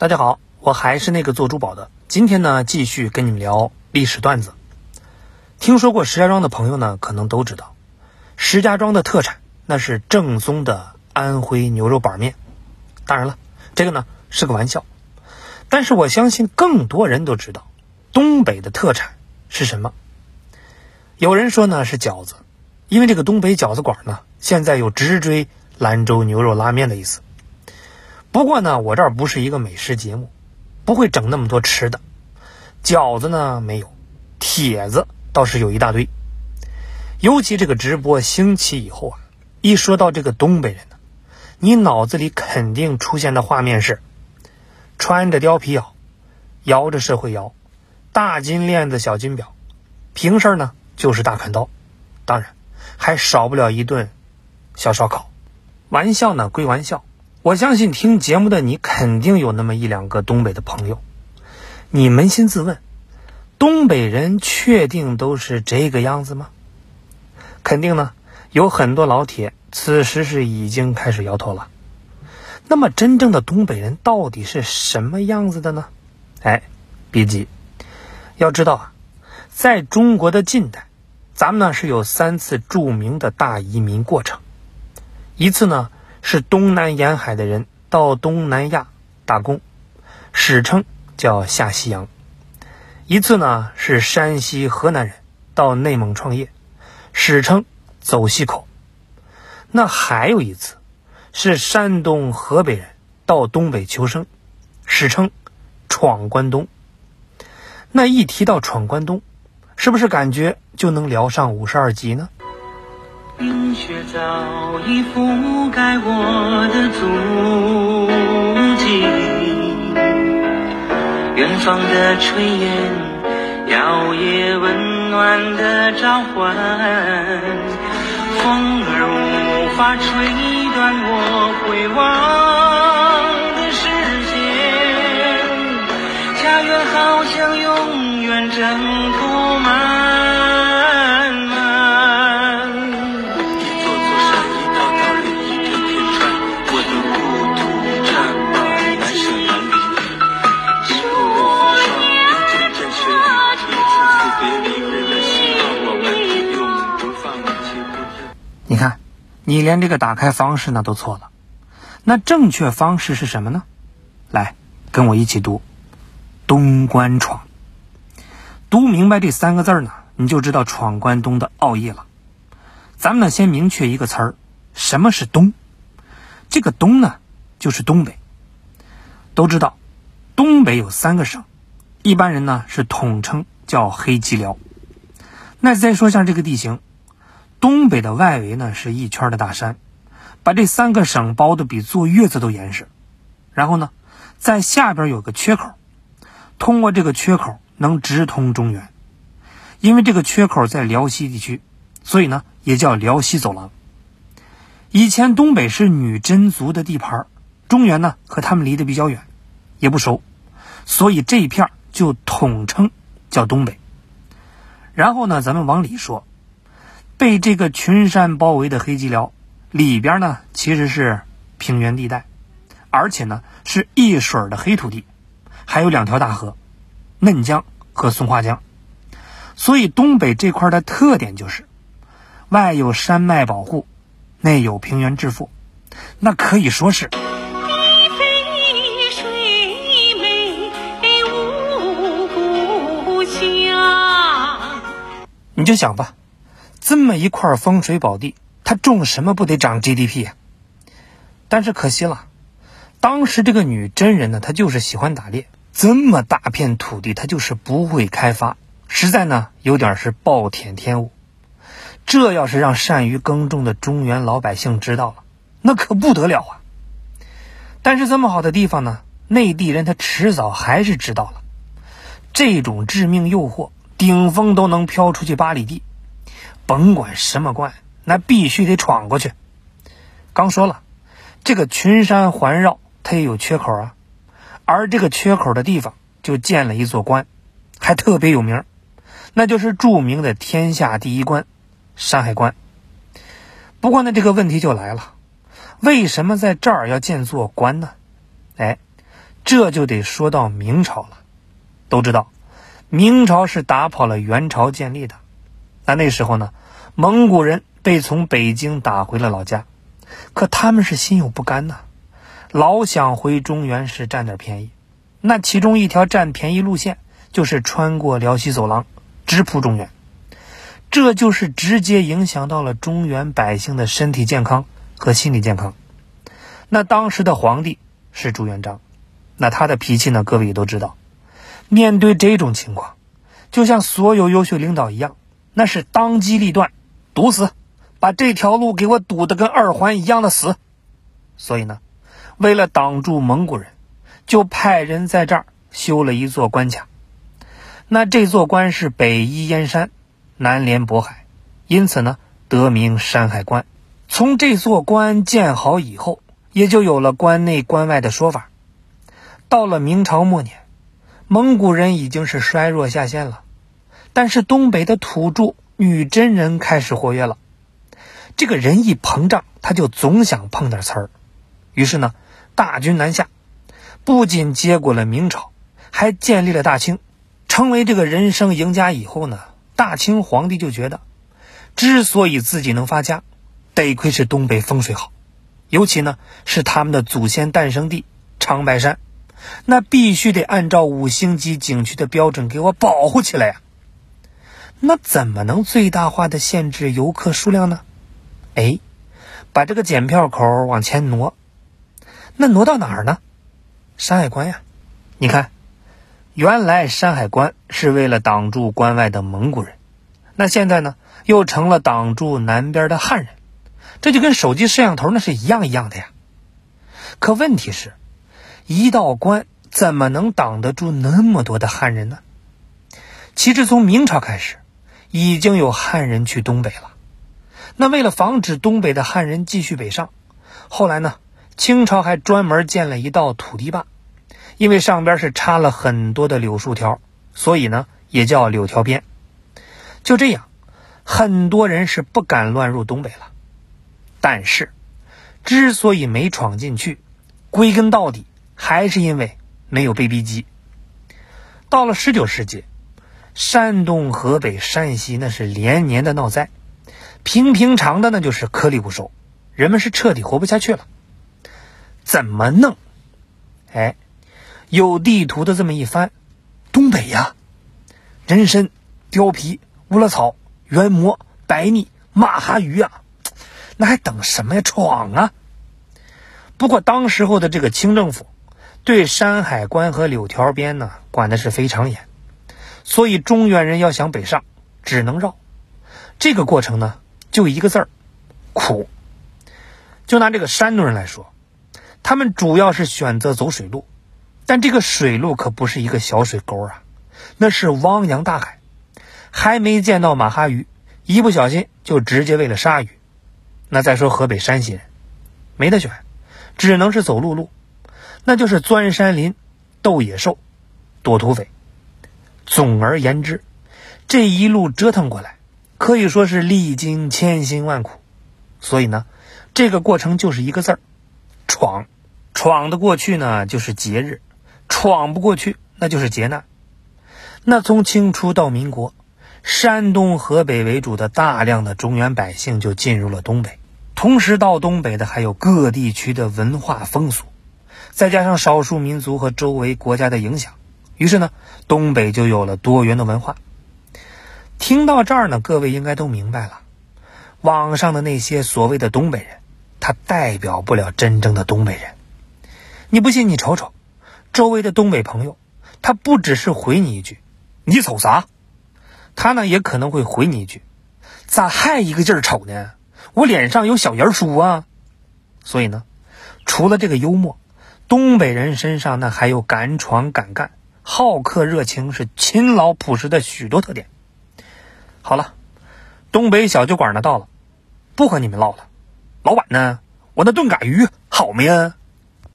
大家好，我还是那个做珠宝的。今天呢，继续跟你们聊历史段子。听说过石家庄的朋友呢，可能都知道，石家庄的特产那是正宗的安徽牛肉板面。当然了，这个呢是个玩笑。但是我相信更多人都知道，东北的特产是什么。有人说呢是饺子，因为这个东北饺子馆呢，现在有直追兰州牛肉拉面的意思。不过呢，我这儿不是一个美食节目，不会整那么多吃的。饺子呢没有，帖子倒是有一大堆。尤其这个直播兴起以后啊，一说到这个东北人呢，你脑子里肯定出现的画面是：穿着貂皮袄，摇着社会摇，大金链子小金表，平事儿呢就是大砍刀，当然还少不了一顿小烧烤。玩笑呢归玩笑。我相信听节目的你肯定有那么一两个东北的朋友，你扪心自问，东北人确定都是这个样子吗？肯定呢，有很多老铁此时是已经开始摇头了。那么真正的东北人到底是什么样子的呢？哎，别急，要知道啊，在中国的近代，咱们呢是有三次著名的大移民过程，一次呢。是东南沿海的人到东南亚打工，史称叫下西洋；一次呢是山西、河南人到内蒙创业，史称走西口；那还有一次是山东、河北人到东北求生，史称闯关东。那一提到闯关东，是不是感觉就能聊上五十二集呢？冰雪早已覆盖我的足迹，远方的炊烟摇曳温暖的召唤，风儿无法吹断我回望的视线，家园好像永远挣脱你连这个打开方式呢都错了，那正确方式是什么呢？来，跟我一起读“东关闯”。读明白这三个字呢，你就知道闯关东的奥义了。咱们呢先明确一个词儿，什么是东？这个东呢就是东北。都知道，东北有三个省，一般人呢是统称叫黑吉辽。那再说一下这个地形。东北的外围呢是一圈的大山，把这三个省包的比坐月子都严实。然后呢，在下边有个缺口，通过这个缺口能直通中原。因为这个缺口在辽西地区，所以呢也叫辽西走廊。以前东北是女真族的地盘，中原呢和他们离得比较远，也不熟，所以这一片就统称叫东北。然后呢，咱们往里说。被这个群山包围的黑吉辽里边呢，其实是平原地带，而且呢是一水的黑土地，还有两条大河，嫩江和松花江。所以东北这块的特点就是，外有山脉保护，内有平原致富，那可以说是。你就想吧。这么一块风水宝地，它种什么不得涨 GDP 啊？但是可惜了，当时这个女真人呢，她就是喜欢打猎，这么大片土地，她就是不会开发，实在呢有点是暴殄天物。这要是让善于耕种的中原老百姓知道了，那可不得了啊！但是这么好的地方呢，内地人他迟早还是知道了，这种致命诱惑，顶风都能飘出去八里地。甭管什么关，那必须得闯过去。刚说了，这个群山环绕，它也有缺口啊。而这个缺口的地方，就建了一座关，还特别有名，那就是著名的天下第一关——山海关。不过呢，这个问题就来了：为什么在这儿要建座关呢？哎，这就得说到明朝了。都知道，明朝是打跑了元朝建立的。那那时候呢，蒙古人被从北京打回了老家，可他们是心有不甘呐，老想回中原市占点便宜。那其中一条占便宜路线就是穿过辽西走廊，直扑中原。这就是直接影响到了中原百姓的身体健康和心理健康。那当时的皇帝是朱元璋，那他的脾气呢？各位也都知道。面对这种情况，就像所有优秀领导一样，那是当机立断，堵死，把这条路给我堵得跟二环一样的死。所以呢，为了挡住蒙古人，就派人在这儿修了一座关卡。那这座关是北依燕山，南连渤海，因此呢得名山海关。从这座关建好以后，也就有了关内关外的说法。到了明朝末年。蒙古人已经是衰弱下线了，但是东北的土著女真人开始活跃了。这个人一膨胀，他就总想碰点瓷儿。于是呢，大军南下，不仅接过了明朝，还建立了大清，成为这个人生赢家。以后呢，大清皇帝就觉得，之所以自己能发家，得亏是东北风水好，尤其呢是他们的祖先诞生地长白山。那必须得按照五星级景区的标准给我保护起来呀！那怎么能最大化的限制游客数量呢？哎，把这个检票口往前挪，那挪到哪儿呢？山海关呀！你看，原来山海关是为了挡住关外的蒙古人，那现在呢，又成了挡住南边的汉人，这就跟手机摄像头那是一样一样的呀。可问题是。一道关怎么能挡得住那么多的汉人呢？其实从明朝开始，已经有汉人去东北了。那为了防止东北的汉人继续北上，后来呢，清朝还专门建了一道土堤坝，因为上边是插了很多的柳树条，所以呢也叫柳条边。就这样，很多人是不敢乱入东北了。但是，之所以没闯进去，归根到底。还是因为没有被逼急。到了十九世纪，山东、河北、山西那是连年的闹灾，平平常的那就是颗粒不收，人们是彻底活不下去了。怎么弄？哎，有地图的这么一翻，东北呀，人参、貂皮、乌拉草、原蘑、白腻、马哈鱼啊，那还等什么呀？闯啊！不过当时候的这个清政府。对山海关和柳条边呢，管的是非常严，所以中原人要想北上，只能绕。这个过程呢，就一个字儿，苦。就拿这个山东人来说，他们主要是选择走水路，但这个水路可不是一个小水沟啊，那是汪洋大海，还没见到马哈鱼，一不小心就直接喂了鲨鱼。那再说河北山西人，没得选，只能是走陆路。那就是钻山林、斗野兽、躲土匪。总而言之，这一路折腾过来，可以说是历经千辛万苦。所以呢，这个过程就是一个字儿：闯。闯得过去呢，就是节日；闯不过去，那就是劫难。那从清初到民国，山东、河北为主的大量的中原百姓就进入了东北，同时到东北的还有各地区的文化风俗。再加上少数民族和周围国家的影响，于是呢，东北就有了多元的文化。听到这儿呢，各位应该都明白了，网上的那些所谓的东北人，他代表不了真正的东北人。你不信，你瞅瞅，周围的东北朋友，他不只是回你一句“你瞅啥”，他呢也可能会回你一句“咋还一个劲儿瞅呢？我脸上有小人书啊！”所以呢，除了这个幽默。东北人身上那还有敢闯敢干、好客热情、是勤劳朴实的许多特点。好了，东北小酒馆呢到了，不和你们唠了。老板呢？我那炖嘎鱼好没呀？